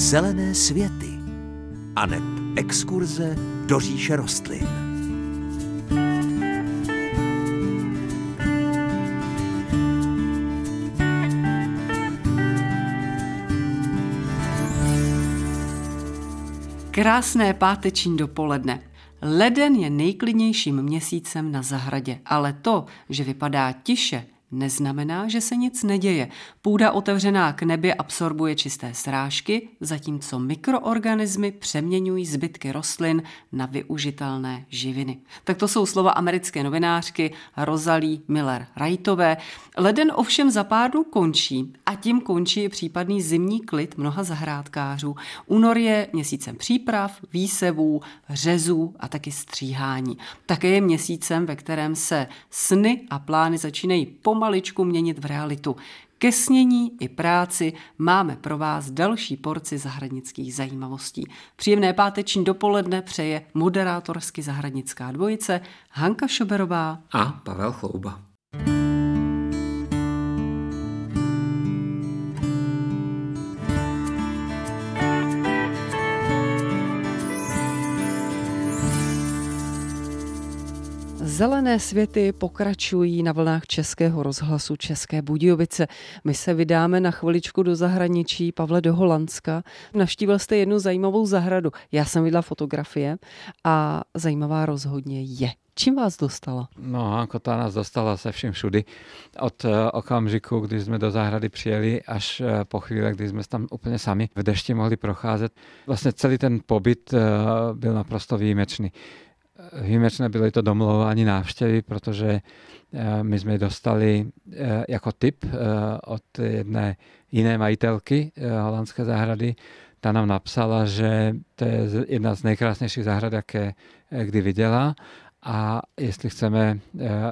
Zelené světy a neb exkurze do říše rostlin. Krásné páteční dopoledne. Leden je nejklidnějším měsícem na zahradě, ale to, že vypadá tiše, neznamená, že se nic neděje. Půda otevřená k nebi absorbuje čisté srážky, zatímco mikroorganismy přeměňují zbytky rostlin na využitelné živiny. Tak to jsou slova americké novinářky Rosalie Miller Wrightové. Leden ovšem za pár dnů končí a tím končí i případný zimní klid mnoha zahrádkářů. Únor je měsícem příprav, výsevů, řezů a taky stříhání. Také je měsícem, ve kterém se sny a plány začínají pomalu pomaličku měnit v realitu. Ke snění i práci máme pro vás další porci zahradnických zajímavostí. Příjemné páteční dopoledne přeje moderátorsky zahradnická dvojice Hanka Šoberová a Pavel Chlouba. Zelené světy pokračují na vlnách Českého rozhlasu České Budějovice. My se vydáme na chviličku do zahraničí, Pavle do Holandska. Navštívil jste jednu zajímavou zahradu. Já jsem viděla fotografie a zajímavá rozhodně je. Čím vás dostala? No, Hanko, ta nás dostala se vším všudy. Od eh, okamžiku, kdy jsme do zahrady přijeli, až eh, po chvíli, kdy jsme tam úplně sami v dešti mohli procházet. Vlastně celý ten pobyt eh, byl naprosto výjimečný výjimečné byly to domlouvání návštěvy, protože eh, my jsme dostali eh, jako tip eh, od jedné jiné majitelky holandské zahrady. Ta nám napsala, že to je jedna z nejkrásnějších zahrad, jaké kdy viděla a jestli chceme,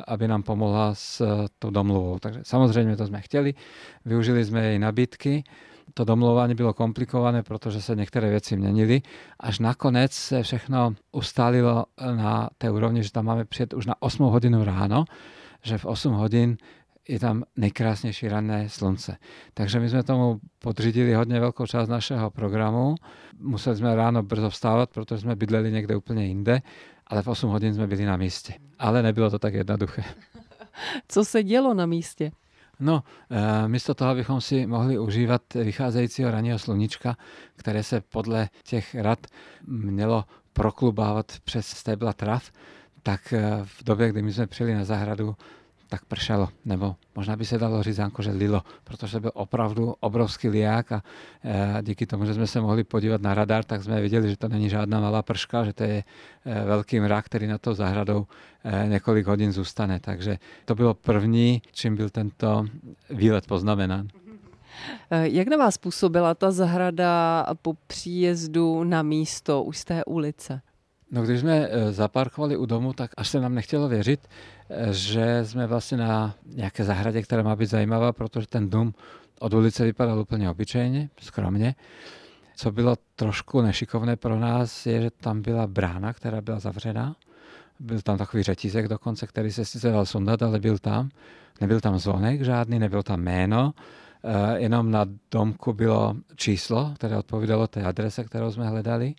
aby nám pomohla s tou domluvou. Takže samozřejmě to jsme chtěli, využili jsme její nabídky to domlouvání bylo komplikované, protože se některé věci měnily. Až nakonec se všechno ustálilo na té úrovni, že tam máme přijet už na 8 hodinu ráno, že v 8 hodin je tam nejkrásnější ranné slunce. Takže my jsme tomu podřídili hodně velkou část našeho programu. Museli jsme ráno brzo vstávat, protože jsme bydleli někde úplně jinde, ale v 8 hodin jsme byli na místě. Ale nebylo to tak jednoduché. Co se dělo na místě? No, e, místo toho, abychom si mohli užívat vycházejícího ranního sluníčka, které se podle těch rad mělo proklubávat přes stébla trav, tak eh, v době, kdy my jsme přijeli na zahradu, tak pršelo, nebo možná by se dalo říct, jako, že lilo, protože byl opravdu obrovský liák a e, díky tomu, že jsme se mohli podívat na radar, tak jsme viděli, že to není žádná malá prška, že to je e, velký mrak, který na to zahradou e, několik hodin zůstane. Takže to bylo první, čím byl tento výlet poznamenán. Jak na vás působila ta zahrada po příjezdu na místo už z té ulice? No když jsme zaparkovali u domu, tak až se nám nechtělo věřit, že jsme vlastně na nějaké zahradě, která má být zajímavá, protože ten dům od ulice vypadal úplně obyčejně, skromně. Co bylo trošku nešikovné pro nás, je, že tam byla brána, která byla zavřená. Byl tam takový řetízek dokonce, který se sice dal sundat, ale byl tam. Nebyl tam zvonek žádný, nebyl tam jméno, eh, jenom na domku bylo číslo, které odpovídalo té adrese, kterou jsme hledali,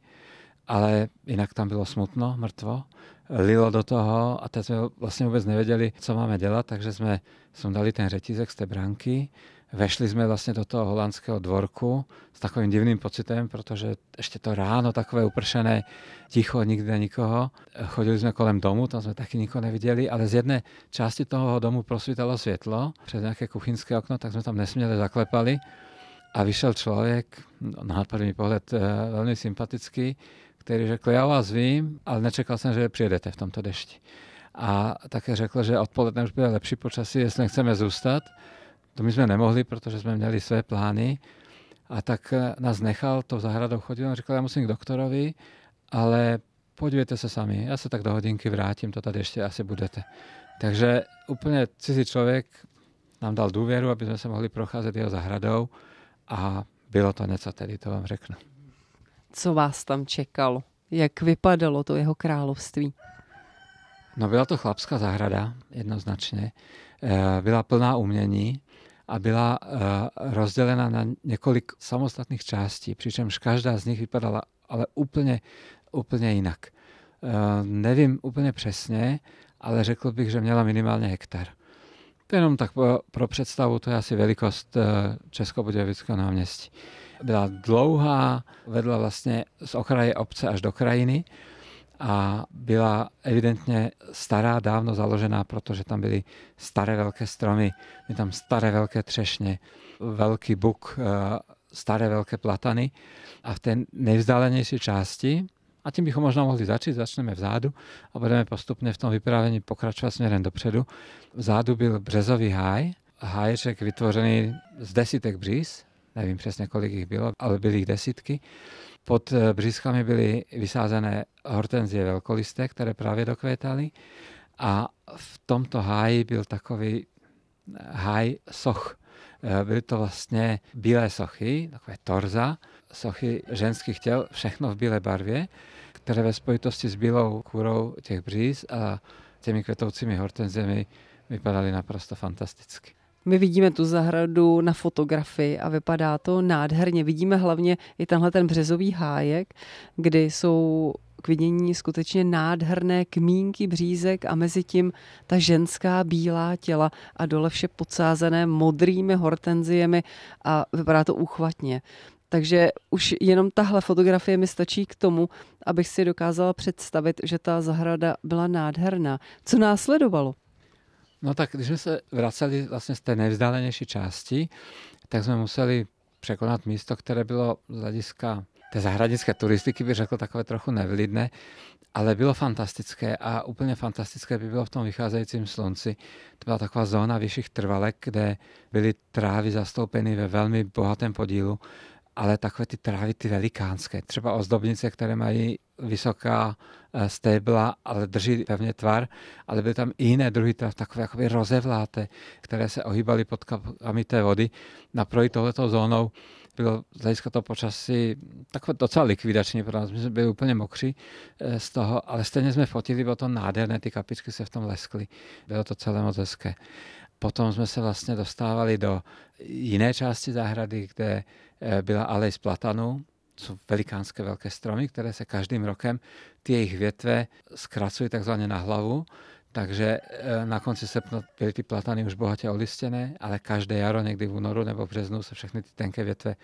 ale jinak tam bylo smutno, mrtvo. Lilo do toho a teď jsme vlastně vůbec nevěděli, co máme dělat, takže jsme sundali ten řetízek z té bránky, vešli jsme vlastně do toho holandského dvorku s takovým divným pocitem, protože ještě to ráno takové upršené, ticho, nikde nikoho. Chodili jsme kolem domu, tam jsme taky nikoho neviděli, ale z jedné části toho domu prosvítalo světlo přes nějaké kuchynské okno, tak jsme tam nesměle zaklepali. A vyšel člověk, na první pohled eh, velmi sympatický, který řekl, já vás vím, ale nečekal jsem, že přijedete v tomto dešti. A také řekl, že odpoledne už bude lepší počasí, jestli nechceme zůstat. To my jsme nemohli, protože jsme měli své plány. A tak eh, nás nechal to zahradou chodit. On řekl, já musím k doktorovi, ale podívejte se sami, já se tak do hodinky vrátím, to tady ještě asi budete. Takže úplně cizí člověk nám dal důvěru, aby jsme se mohli procházet jeho zahradou a bylo to něco tedy, to vám řeknu. Co vás tam čekalo? Jak vypadalo to jeho království? No byla to chlapská zahrada, jednoznačně. Eh, byla plná umění a byla rozdělena na několik samostatných částí, přičemž každá z nich vypadala ale úplně, úplně jinak. Nevím úplně přesně, ale řekl bych, že měla minimálně hektar. Jenom tak pro představu, to je asi velikost Českobudějovického náměstí. Byla dlouhá, vedla vlastně z okraje obce až do krajiny a byla evidentně stará, dávno založená, protože tam byly staré velké stromy, byly tam staré velké třešně, velký buk, eh, staré velké platany a v té nejvzdálenější části, a tím bychom možná mohli začít, začneme vzadu a budeme postupně v tom vyprávění pokračovat směrem dopředu. Vzadu byl březový háj, háječek vytvořený z desítek bříz, nevím přesně, kolik jich bylo, ale byly jich desítky. Pod eh, břízkami byly vysázené hortenzie velkolisté, které právě dokvétaly a v tomto háji byl takový eh, háj soch. Eh, byly to vlastně bílé sochy, takové torza, sochy ženských těl, všechno v bílé barvě, které ve spojitosti s bílou kůrou těch bříz a těmi kvetoucími hortenziemi vypadaly naprosto fantasticky. My vidíme tu zahradu na fotografii a vypadá to nádherně. Vidíme hlavně i tenhle ten březový hájek, kdy jsou k vidění skutečně nádherné kmínky břízek a mezi tím ta ženská bílá těla a dole vše podsázené modrými hortenziemi a vypadá to úchvatně. Takže už jenom tahle fotografie mi stačí k tomu, abych si dokázala představit, že ta zahrada byla nádherná. Co následovalo? No tak když jsme se vraceli vlastně z té nejvzdálenější části, tak jsme museli překonat místo, které bylo z hlediska té zahradnické turistiky, bych řekl, takové trochu nevlidné, ale bylo fantastické a úplně fantastické by bylo v tom vycházejícím slunci. To byla taková zóna vyšších trvalek, kde byly trávy zastoupeny ve velmi bohatém podílu ale takové ty trávy, ty velikánské, třeba ozdobnice, které mají vysoká eh, stébla, ale drží pevně tvar, ale byly tam i jiné druhy tráv, takové jakoby rozevláté, které se ohýbaly pod kapami té vody. Na projít tohleto zónou bylo z hlediska toho počasí takové docela likvidační pro nás. Jsme byli úplně mokří eh, z toho, ale stejně jsme fotili, bylo to nádherné, ty kapičky se v tom leskly. Bylo to celé moc hezké. Potom jsme se vlastně dostávali do jiné části zahrady, kde byla alej z platanu, jsou velikánské velké stromy, které se každým rokem, ty jejich větve zkracují takzvaně na hlavu, takže eh, na konci srpna byly ty platany už bohatě olistěné, ale každé jaro, někdy v únoru nebo v březnu se všechny ty tenké větve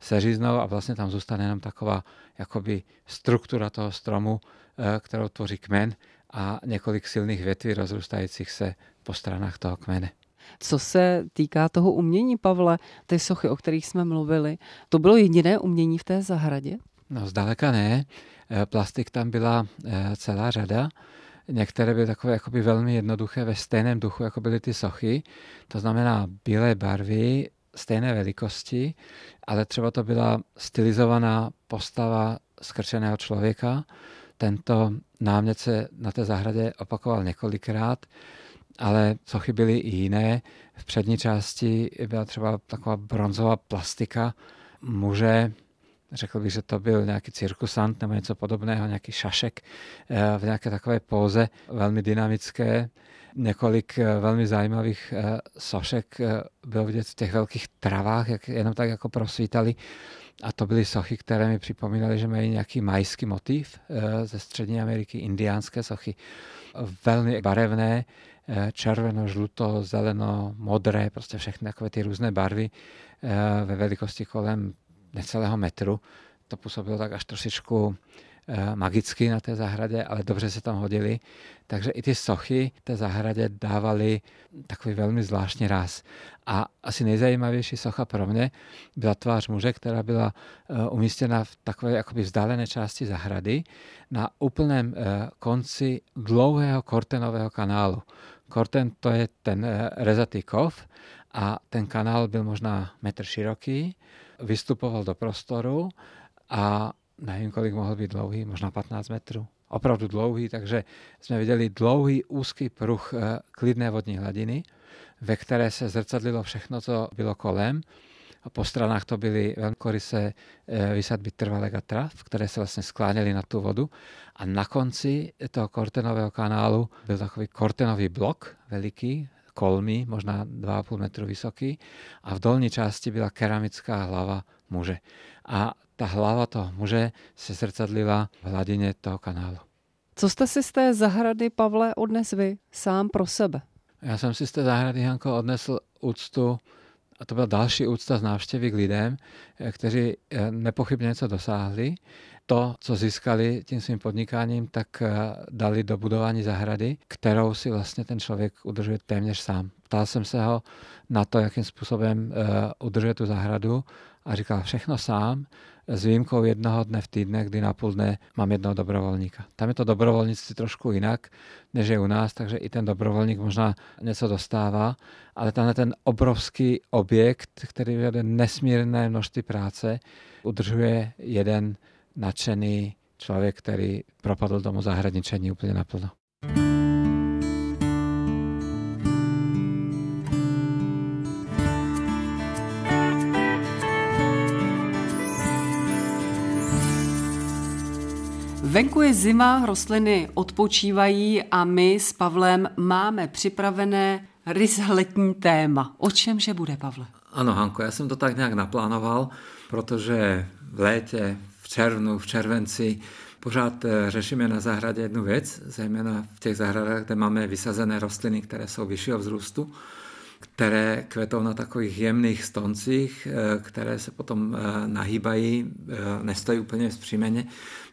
seříznou a vlastně tam zůstane jenom taková jakoby struktura toho stromu, eh, kterou tvoří kmen a několik silných větví rozrůstajících se po stranách toho kmene. Co se týká toho umění, Pavle, ty sochy, o kterých jsme mluvili, to bylo jediné umění v té zahradě? No zdaleka ne. Eh, plastik tam byla eh, celá řada. Některé byly takové jakoby velmi jednoduché ve stejném duchu, jako byly ty sochy. To znamená bílé barvy, stejné velikosti, ale třeba to byla stylizovaná postava skrčeného člověka. Tento námět se na té zahradě opakoval několikrát ale sochy byly i jiné. V přední části byla třeba taková bronzová plastika muže, řekl bych, že to byl nějaký cirkusant nebo něco podobného, nějaký šašek eh, v nějaké takové póze, velmi dynamické. Několik eh, velmi zajímavých eh, sošek bylo vidět v těch velkých travách, jak jenom tak jako prosvítali. A to byly sochy, které mi připomínaly, že mají nějaký majský motiv ze Střední Ameriky, indiánské sochy. Velmi barevné, červeno, žluto, zeleno, modré, prostě všechny takové ty různé barvy eh, ve velikosti kolem necelého metru. To působilo tak až trošičku eh, magicky na té zahradě, ale dobře se tam hodili. Takže i ty sochy té zahradě dávaly takový velmi zvláštní ráz. A asi nejzajímavější socha pro mě byla tvář muže, která byla umístěna v takové jakoby vzdálené části zahrady na úplném konci dlouhého kortenového kanálu. Korten to je ten eh, rezatý kov a ten kanál byl možná metr široký, vystupoval do prostoru a nevím, kolik mohl být dlouhý, možná 15 metrů. Opravdu dlouhý, takže jsme viděli dlouhý úzký pruh eh, klidné vodní hladiny, ve které se zrcadlilo všechno, co bylo kolem a po stranách to byly velkoryse eh, vysadby trvalek a trav, které se vlastně skláněly na tu vodu. A na konci toho kortenového kanálu byl takový kortenový blok veliký, kolmy, možná 2,5 metru vysoký a v dolní části byla keramická hlava muže. A ta hlava toho muže se zrcadlila v hladině toho kanálu. Co jste si z té zahrady, Pavle, odnes vy sám pro sebe? Já jsem si z té zahrady, Hanko, odnesl úctu a to byla další úcta z návštěvy k lidem, eh, kteří eh, nepochybně něco dosáhli. To, co získali tím svým podnikáním, tak eh, dali do budování zahrady, kterou si vlastně ten člověk udržuje téměř sám. Ptal jsem se ho na to, jakým způsobem udržuje tu zahradu a říkal všechno sám s výjimkou jednoho dne v týdne, kdy na půl dne mám jednoho dobrovolníka. Tam je to dobrovolnictví trošku jinak, než je u nás, takže i ten dobrovolník možná něco dostává, ale tenhle ten obrovský objekt, který vede nesmírné množství práce, udržuje jeden nadšený člověk, který propadl tomu zahradničení úplně naplno. Venku je zima, rostliny odpočívají a my s Pavlem máme připravené letní téma. O čemže bude, Pavle? Ano, Hanko, já jsem to tak nějak naplánoval, protože v létě, v červnu, v červenci pořád eh, řešíme na zahradě jednu věc, zejména v těch zahradách, kde máme vysazené rostliny, které jsou vyššího vzrůstu které kvetou na takových jemných stoncích, eh, které se potom eh, nahýbají, eh, nestojí úplně vzpřímeně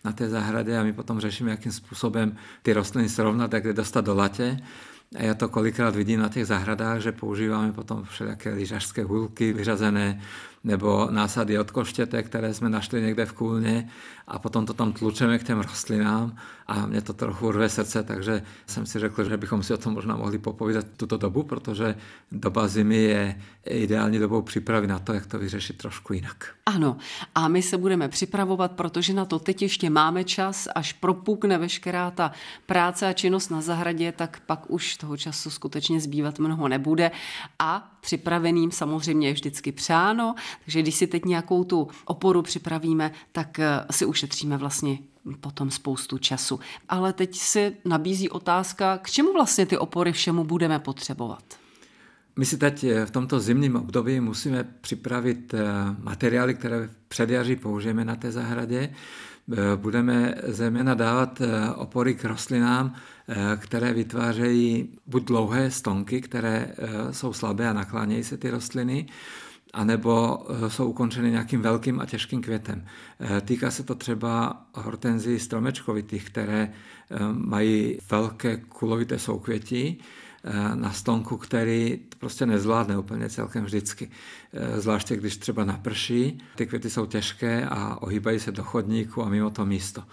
na té zahradě a my potom řešíme, jakým způsobem ty rostliny srovnat, jak je dostat do latě. A já to kolikrát vidím na těch zahradách, že používáme potom všelijaké lyžařské hůlky vyřazené nebo násady od koštěte, které jsme našli někde v kůlně a potom to tam tlučeme k těm rostlinám a mě to trochu rve srdce, takže jsem si řekl, že bychom si o tom možná mohli popovídat tuto dobu, protože doba zimy je ideální dobou připravy na to, jak to vyřešit trošku jinak. Ano, a my se budeme připravovat, protože na to teď ještě máme čas, až propukne veškerá ta práce a činnost na zahradě, tak pak už toho času skutečně zbývat mnoho nebude a připraveným samozřejmě je vždycky přáno, takže když si teď nějakou tu oporu připravíme, tak eh, si ušetříme vlastně potom spoustu času. Ale teď se nabízí otázka, k čemu vlastně ty opory všemu budeme potřebovat? My si teď eh, v tomto zimním období musíme připravit eh, materiály, které v předjaří použijeme na té zahradě. Budeme zejména dávat opory k rostlinám, které vytvářejí buď dlouhé stonky, které jsou slabé a naklánějí se ty rostliny, anebo eh, jsou ukončeny nějakým velkým a těžkým květem. Eh, týká se to třeba hortenzí stromečkovitých, které eh, mají velké kulovité soukvětí na stonku, který prostě nezvládne úplně celkem vždycky. Zvláště když třeba naprší, ty květy jsou těžké a ohýbají se do chodníku a mimo to místo.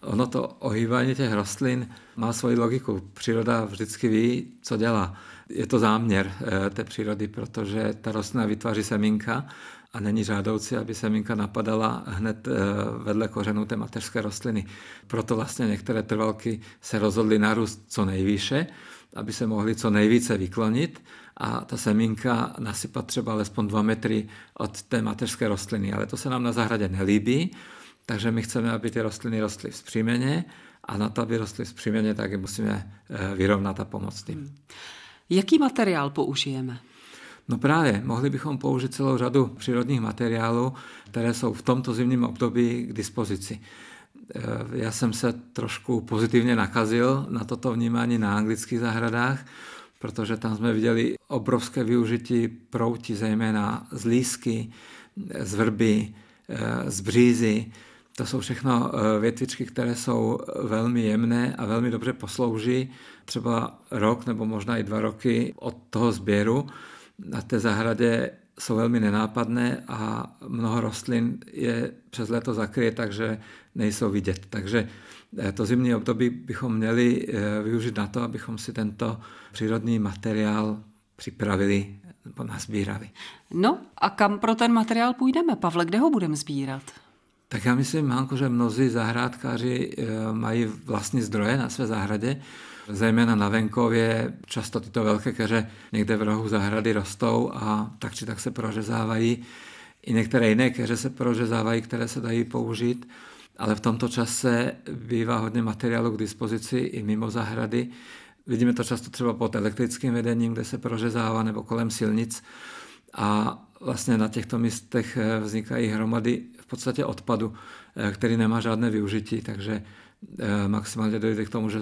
Ono to ohýbání těch rostlin má svoji logiku. Příroda vždycky ví, co dělá. Je to záměr eh, té přírody, protože ta rostlina vytváří semínka a není žádoucí, aby semínka napadala hned eh, vedle kořenů té mateřské rostliny. Proto vlastně některé trvalky se rozhodly narůst co nejvýše, aby se mohly co nejvíce vyklonit a ta semínka nasypat třeba alespoň dva metry od té mateřské rostliny. Ale to se nám na zahradě nelíbí, takže my chceme, aby ty rostliny rostly vzpřímeně a na to, aby rostly vzpřímeně, tak je musíme eh, vyrovnat a pomoct jim. Hmm. Jaký materiál použijeme? No právě, mohli bychom použít celou řadu přírodních materiálů, které jsou v tomto zimním období k dispozici. Eh, já jsem se trošku pozitivně nakazil na toto vnímání na anglických zahradách, protože tam jsme viděli obrovské využití prouti, zejména z lísky, z vrby, eh, z břízy, to jsou všechno eh, větvičky, které jsou velmi jemné a velmi dobře poslouží třeba rok nebo možná i dva roky od toho sběru. Na té zahradě jsou velmi nenápadné a mnoho rostlin je přes léto zakryje, takže nejsou vidět. Takže eh, to zimní období bychom měli eh, využít na to, abychom si tento přírodní materiál připravili nebo nazbírali. No a kam pro ten materiál půjdeme, Pavle, kde ho budeme sbírat? Tak já myslím, Hanko, že mnozí zahrádkáři eh, mají vlastní zdroje na své zahradě, zejména na venkově. Často tyto velké keře někde v rohu zahrady rostou a tak či tak se prořezávají. I některé jiné keře se prořezávají, které se dají použít, ale v tomto čase bývá hodně materiálu k dispozici i mimo zahrady, Vidíme to často třeba pod elektrickým vedením, kde se prořezává, nebo kolem silnic. A vlastně na těchto místech eh, vznikají hromady v podstatě odpadu, eh, který nemá žádné využití, takže maximálně dojde k tomu, že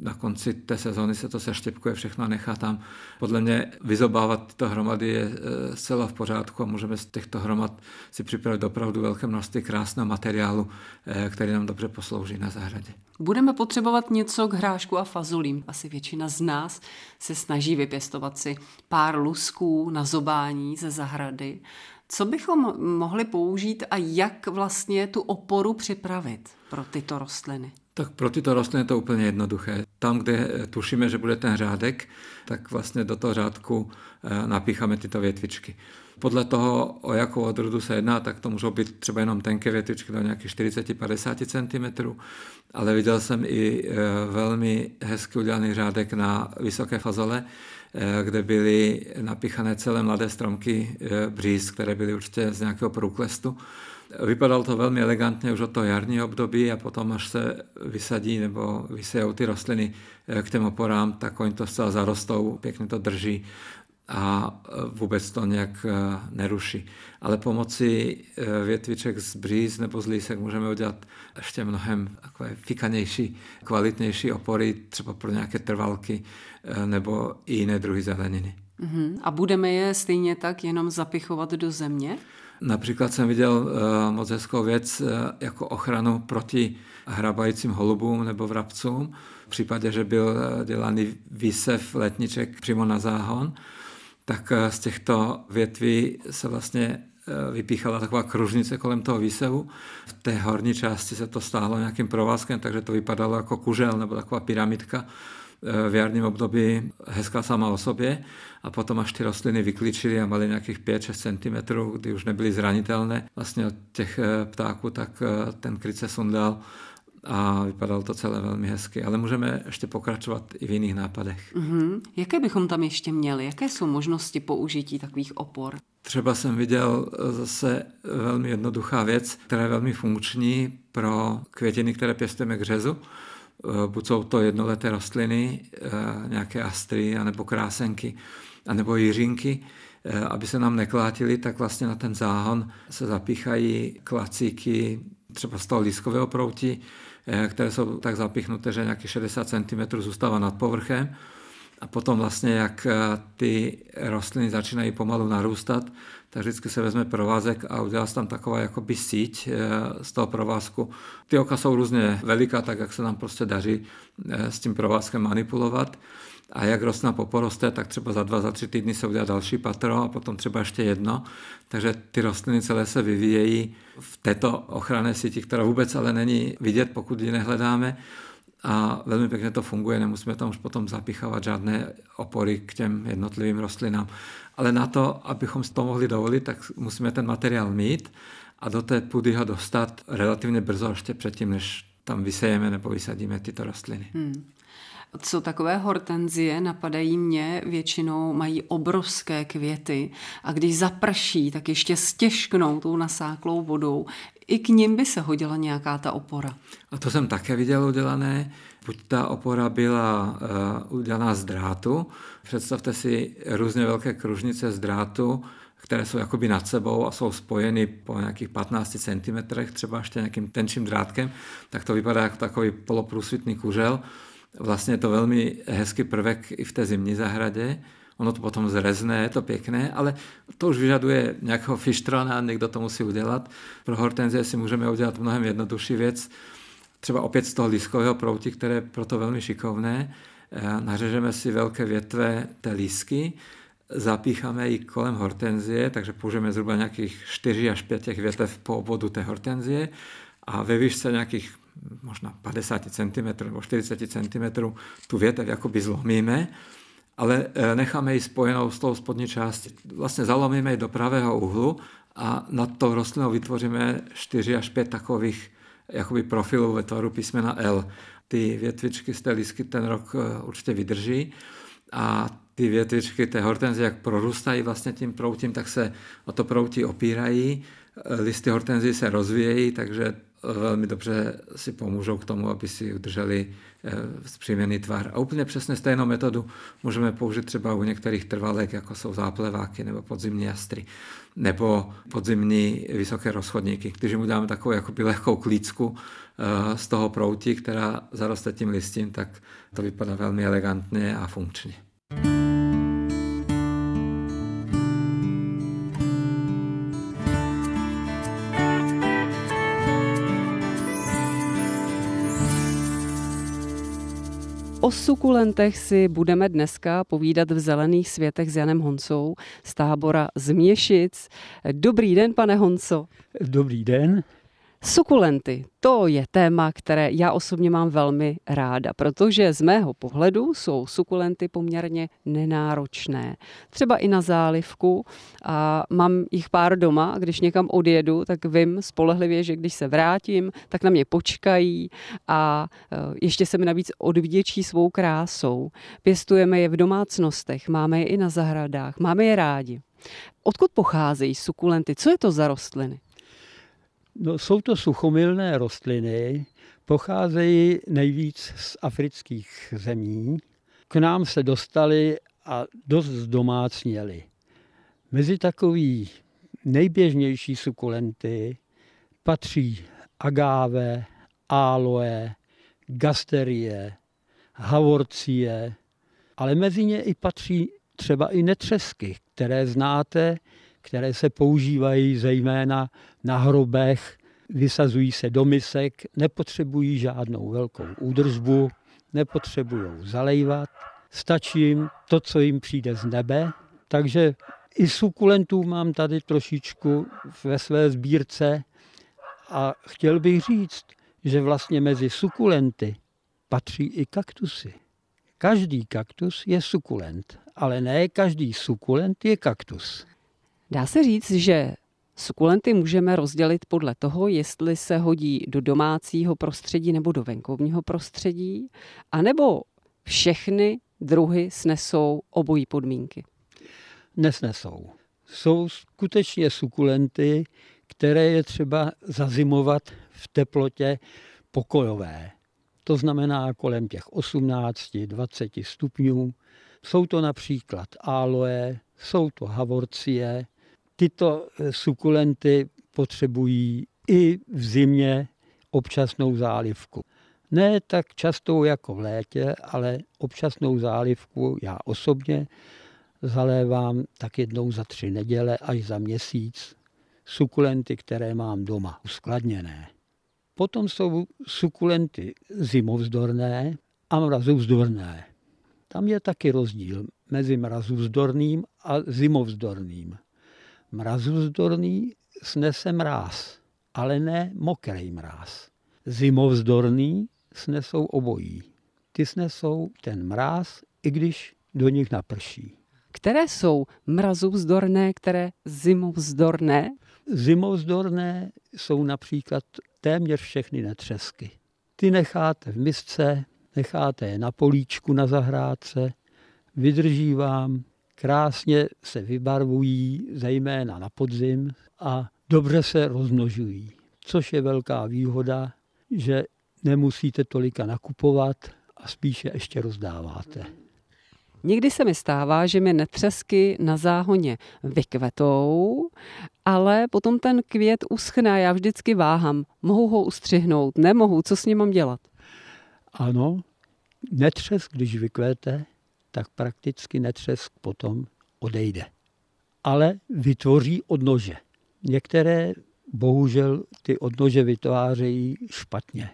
na konci té sezóny se to seštěpkuje všechno a nechá tam. Podle mě vyzobávat tyto hromady je e, zcela v pořádku a můžeme z těchto hromad si připravit opravdu velké množství krásného materiálu, e, který nám dobře poslouží na zahradě. Budeme potřebovat něco k hrášku a fazulím. Asi většina z nás se snaží vypěstovat si pár lusků na zobání ze zahrady. Co bychom mohli použít a jak vlastně tu oporu připravit pro tyto rostliny? Tak pro tyto rostliny je to úplně jednoduché. Tam, kde tušíme, že bude ten řádek, tak vlastně do toho řádku eh, napícháme tyto větvičky. Podle toho, o jakou odrodu se jedná, tak to můžou být třeba jenom tenké větvičky do nějakých 40-50 cm, ale viděl jsem i eh, velmi hezky udělaný řádek na vysoké fazole, eh, kde byly napíchané celé mladé stromky bříz, které byly určitě z nějakého průklestu Vypadalo to velmi elegantně už od toho jarního období a potom, až se vysadí nebo vysejou ty rostliny eh, k těm oporám, tak oni to zcela zarostou, pěkně to drží a eh, vůbec to nějak eh, neruší. Ale pomocí větviček z bříz nebo z lísek můžeme udělat ještě mnohem takové fikanější, kvalitnější opory, třeba pro nějaké trvalky nebo i jiné druhy zeleniny. Uh-huh. A budeme je stejně tak jenom zapichovat do země? Například jsem viděl uh, moc hezkou věc uh, jako ochranu proti hrabajícím holubům nebo vrabcům. V případě, že byl uh, dělaný výsev letniček přímo na záhon, tak z těchto větví se vlastně vypíchala taková kružnice kolem toho výsevu. V té horní části se to stáhlo nějakým provázkem, takže to vypadalo jako kužel nebo taková pyramidka v jarním období hezká sama o sobě a potom až ty rostliny vyklíčily a měly nějakých 5-6 cm, kdy už nebyly zranitelné vlastně od těch eh, ptáků, tak eh, ten kryt se sundal a vypadalo to celé velmi hezky. Ale můžeme ještě pokračovat i v jiných nápadech. Mm-hmm. Jaké bychom tam ještě měli? Jaké jsou možnosti použití takových opor? Třeba jsem viděl eh, zase velmi jednoduchá věc, která je velmi funkční pro květiny, které pěstujeme k řezu. Eh, buď jsou to jednoleté rostliny, eh, nějaké astry, anebo krásenky, anebo jiřinky, eh, aby se nám neklátily, tak vlastně na ten záhon se zapíchají klacíky třeba z toho lískového prouti, které jsou tak zapíchnuté, že nějakých 60 cm zůstává nad povrchem a potom vlastně, jak ty rostliny začínají pomalu narůstat, tak vždycky se vezme provázek a udělá se tam taková jakoby síť eh, z toho provázku. Ty oka jsou různě veliká, tak jak se nám prostě daří eh, s tím provázkem manipulovat. A jak rostlina poporoste, tak třeba za dva, za tři týdny se udělá další patro a potom třeba ještě jedno. Takže ty rostliny celé se vyvíjejí v této ochranné síti, která vůbec ale není vidět, pokud ji nehledáme a velmi pěkně to funguje, nemusíme tam už potom zapichávat žádné opory k těm jednotlivým rostlinám. Ale na to, abychom to mohli dovolit, tak musíme ten materiál mít a do té půdy ho dostat relativně brzo, ještě předtím, než tam vysejeme nebo vysadíme tyto rostliny. Hmm. Co takové hortenzie napadají mě, většinou mají obrovské květy a když zaprší, tak ještě stěžknou tou nasáklou vodou. I k ním by se hodila nějaká ta opora. A to jsem také viděl udělané. Buď ta opora byla uh, udělaná z drátu. Představte si různě velké kružnice z drátu, které jsou jakoby nad sebou a jsou spojeny po nějakých 15 cm, třeba ještě nějakým tenčím drátkem, tak to vypadá jako takový poloprůsvitný kužel. Vlastně to velmi hezký prvek i v té zimní zahradě. Ono to potom zrezne, je to pěkné, ale to už vyžaduje nějakého fištrona, někdo to musí udělat. Pro hortenzie si můžeme udělat mnohem jednodušší věc, třeba opět z toho lískového prouti, které je proto velmi šikovné. Eh, nařežeme si velké větve té lísky, zapícháme ji kolem hortenzie, takže použijeme zhruba nějakých 4 až 5 těch větev po obvodu té hortenzie a ve výšce nějakých možná 50 cm nebo 40 cm tu větev jakoby zlomíme, ale eh, necháme ji spojenou s tou spodní částí. Vlastně zalomíme ji do pravého úhlu a nad tou rostlinou vytvoříme 4 až 5 takových jakoby profilů ve tvaru písmena L. Ty větvičky z té lísky ten rok eh, určitě vydrží a ty větvičky té hortenzie, jak prorůstají vlastně tím proutím, tak se o to proutí opírají. Eh, listy hortenzie se rozvíjejí, takže velmi dobře si pomůžou k tomu, aby si udrželi zpříjmený tvar. A úplně přesně stejnou metodu můžeme použít třeba u některých trvalek, jako jsou zápleváky nebo podzimní jastry, nebo podzimní vysoké rozchodníky. Když mu dáme takovou jakoby lehkou klícku z toho prouti, která zaroste tím listím, tak to vypadá velmi elegantně a funkčně. Sukulentech si budeme dneska povídat v Zelených světech s Janem Honcou z tábora Změšic. Dobrý den, pane Honco. Dobrý den. Sukulenty, to je téma, které já osobně mám velmi ráda, protože z mého pohledu jsou sukulenty poměrně nenáročné. Třeba i na zálivku a mám jich pár doma když někam odjedu, tak vím spolehlivě, že když se vrátím, tak na mě počkají a e, ještě se mi navíc odvděčí svou krásou. Pěstujeme je v domácnostech, máme je i na zahradách, máme je rádi. Odkud pocházejí sukulenty? Co je to za rostliny? No, jsou to suchomilné rostliny, pocházejí nejvíc z afrických zemí. K nám se dostali a dost zdomácněli. Mezi takový nejběžnější sukulenty patří agáve, aloe, gasterie, havorcie, ale mezi ně i patří třeba i netřesky, které znáte, které se používají zejména na hrobech, vysazují se do misek, nepotřebují žádnou velkou údržbu, nepotřebují zalejvat, stačí jim to, co jim přijde z nebe. Takže i sukulentů mám tady trošičku ve své sbírce a chtěl bych říct, že vlastně mezi sukulenty patří i kaktusy. Každý kaktus je sukulent, ale ne každý sukulent je kaktus. Dá se říct, že sukulenty můžeme rozdělit podle toho, jestli se hodí do domácího prostředí nebo do venkovního prostředí, anebo všechny druhy snesou obojí podmínky? Nesnesou. Jsou skutečně sukulenty, které je třeba zazimovat v teplotě pokojové. To znamená kolem těch 18-20 stupňů. Jsou to například aloe, jsou to havorcie, tyto eh, sukulenty potřebují i v zimě občasnou zálivku. Ne tak častou jako v létě, ale občasnou zálivku já osobně zalévám tak jednou za tři neděle až za měsíc sukulenty, které mám doma uskladněné. Potom jsou sukulenty zimovzdorné a mrazovzdorné. Tam je taky rozdíl mezi mrazovzdorným a zimovzdorným. Mrazovzdorný snese mráz, ale ne mokrý mráz. Zimovzdorný snesou obojí. Ty snesou ten mráz, i když do nich naprší. Které jsou mrazovzdorné, které zimovzdorné? Zimovzdorné jsou například téměř všechny netřesky. Ty necháte v misce, necháte je na políčku na zahrádce, vydrží vám krásně se vybarvují, zejména na podzim a dobře se rozmnožují. Což je velká výhoda, že nemusíte tolika nakupovat a spíše ještě rozdáváte. Někdy se mi stává, že mi netřesky na záhoně vykvetou, ale potom ten květ uschne a já vždycky váhám. Mohu ho ustřihnout, nemohu, co s ním mám dělat? Ano, netřesk, když vykvete, tak prakticky netřesk potom odejde. Ale vytvoří odnože. Některé bohužel ty odnože vytvářejí špatně.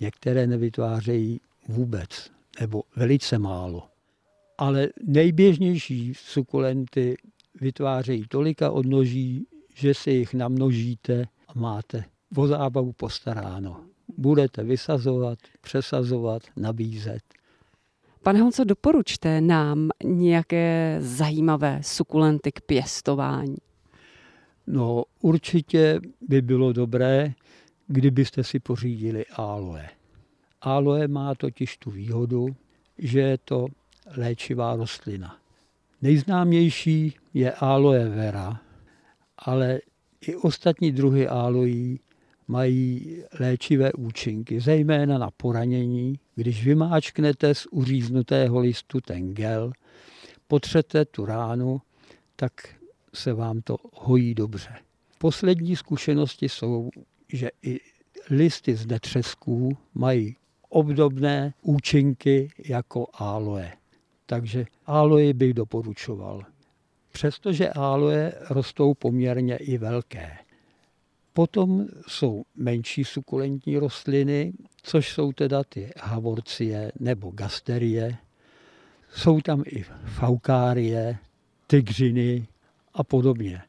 Některé nevytvářejí vůbec, nebo velice málo. Ale nejběžnější sukulenty vytvářejí tolika odnoží, že si jich namnožíte a máte o zábavu postaráno. Budete vysazovat, přesazovat, nabízet Pane Honco, doporučte nám nějaké zajímavé sukulenty k pěstování. No určitě by bylo dobré, kdybyste si pořídili aloe. Aloe má totiž tu výhodu, že je to léčivá rostlina. Nejznámější je aloe vera, ale i ostatní druhy aloí mají léčivé účinky, zejména na poranění. Když vymáčknete z uříznutého listu ten gel, potřete tu ránu, tak se vám to hojí dobře. Poslední zkušenosti jsou, že i listy z netřesků mají obdobné účinky jako aloe. Takže aloe bych doporučoval. Přestože aloe rostou poměrně i velké. Potom jsou menší sukulentní rostliny, což jsou teda ty havorcie nebo gasterie. Jsou tam i faukárie, tygřiny a podobně.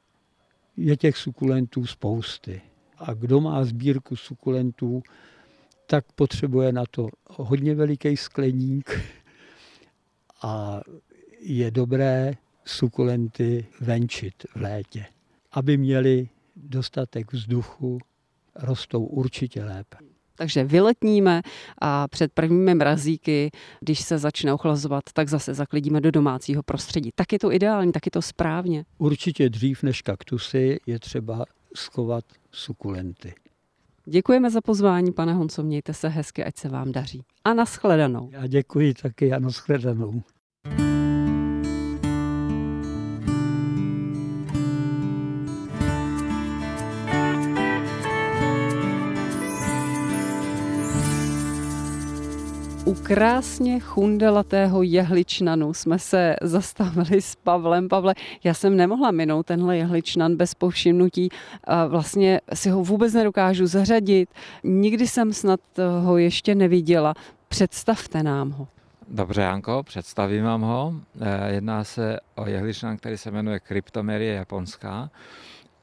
Je těch sukulentů spousty. A kdo má sbírku sukulentů, tak potřebuje na to hodně veliký skleník a je dobré sukulenty venčit v létě, aby měli dostatek vzduchu, rostou určitě lépe. Takže vyletníme a před prvními mrazíky, když se začne ochlazovat, tak zase zaklidíme do domácího prostředí. Tak je to ideální, tak je to správně. Určitě dřív než kaktusy je třeba schovat sukulenty. Děkujeme za pozvání, pane Honco, mějte se hezky, ať se vám daří. A naschledanou. Já děkuji taky a naschledanou. U krásně chundelatého jehličnanu jsme se zastavili s Pavlem. Pavle, já jsem nemohla minout tenhle jehličnan bez povšimnutí. Vlastně si ho vůbec nedokážu zařadit. Nikdy jsem snad ho ještě neviděla. Představte nám ho. Dobře, Janko, představím vám ho. Eh, jedná se o jehličnan, který se jmenuje Kryptomerie japonská,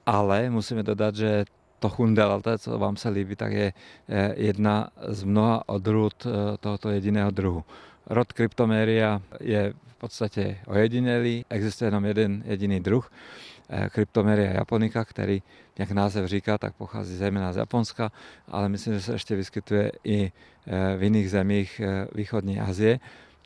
ale musíme dodat, že to chundelaté, co vám se líbí, tak je jedna z mnoha odrůd eh, tohoto jediného druhu. Rod Kryptomeria je v podstatě ojedinelý, existuje jenom jeden jediný druh, eh, Kryptomeria japonica, který, jak název říká, tak pochází zejména z Japonska, ale myslím, že se ještě vyskytuje i eh, v jiných zemích východní Asie.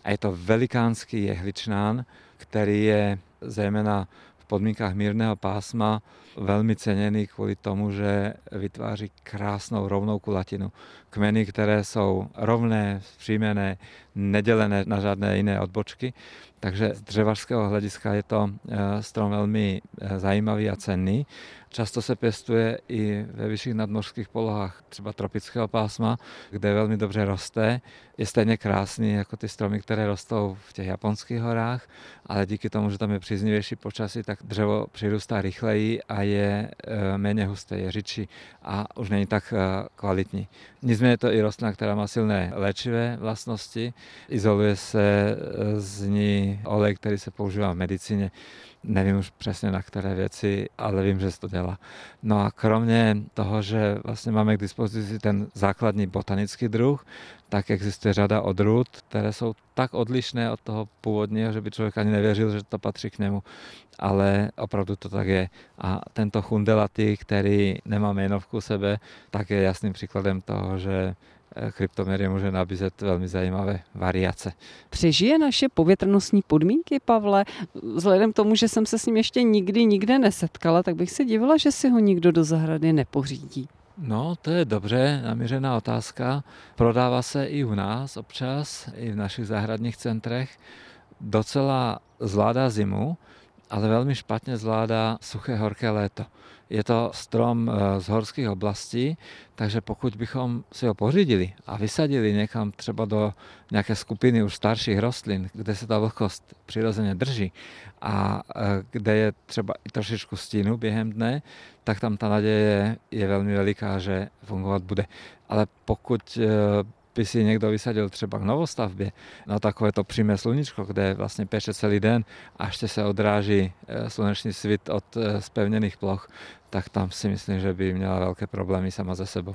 A je to velikánský jehličnán, který je zejména v podmínkách mírného pásma velmi ceněný kvůli tomu, že vytváří krásnou rovnou kulatinu. Kmeny, které jsou rovné, zpříjmené, nedělené na žádné jiné odbočky. Takže z dřevařského hlediska je to eh, strom velmi eh, zajímavý a cenný. Často se pěstuje i ve vyšších nadmořských polohách, třeba tropického pásma, kde velmi dobře roste. Je stejně krásný jako ty stromy, které rostou v těch japonských horách, ale díky tomu, že tam je příznivější počasí, tak dřevo přirůstá rychleji a je eh, méně husté, je řidší a už není tak kvalitní. Nicméně je to i rostlina, která má silné léčivé vlastnosti. Izoluje se z ní olej, který se používá v medicíně. Nevím už přesně na které věci, ale vím, že se to dělá. No a kromě toho, že vlastně máme k dispozici ten základní botanický druh, tak existuje řada odrůd, které jsou tak odlišné od toho původního, že by člověk ani nevěřil, že to patří k němu, ale opravdu to tak je. A tento chundelaty, který nemá jmenovku sebe, tak je jasným příkladem toho, že Eh, kryptomerie může nabízet velmi zajímavé variace. Přežije naše povětrnostní podmínky, Pavle? Vzhledem k tomu, že jsem se s ním ještě nikdy nikde nesetkala, tak bych se divila, že si ho nikdo do zahrady nepořídí. No, to je dobře naměřená otázka. Prodává se i u nás občas, i v našich zahradních centrech. Docela zvládá zimu, ale velmi špatně zvládá suché horké léto. Je to strom eh, z horských oblastí, takže pokud bychom si ho pořídili a vysadili někam třeba do nějaké skupiny už starších rostlin, kde se ta vlhkost přirozeně drží a eh, kde je třeba i trošičku stínu během dne, tak tam ta naděje je velmi veliká, že fungovat bude. Ale pokud eh, by si někdo vysadil třeba k novostavbě na takové to přímé sluníčko, kde vlastně peče celý den a ještě se odráží eh, sluneční svit od spevněných eh, ploch, tak tam si myslím, že by měla velké problémy sama ze sebou.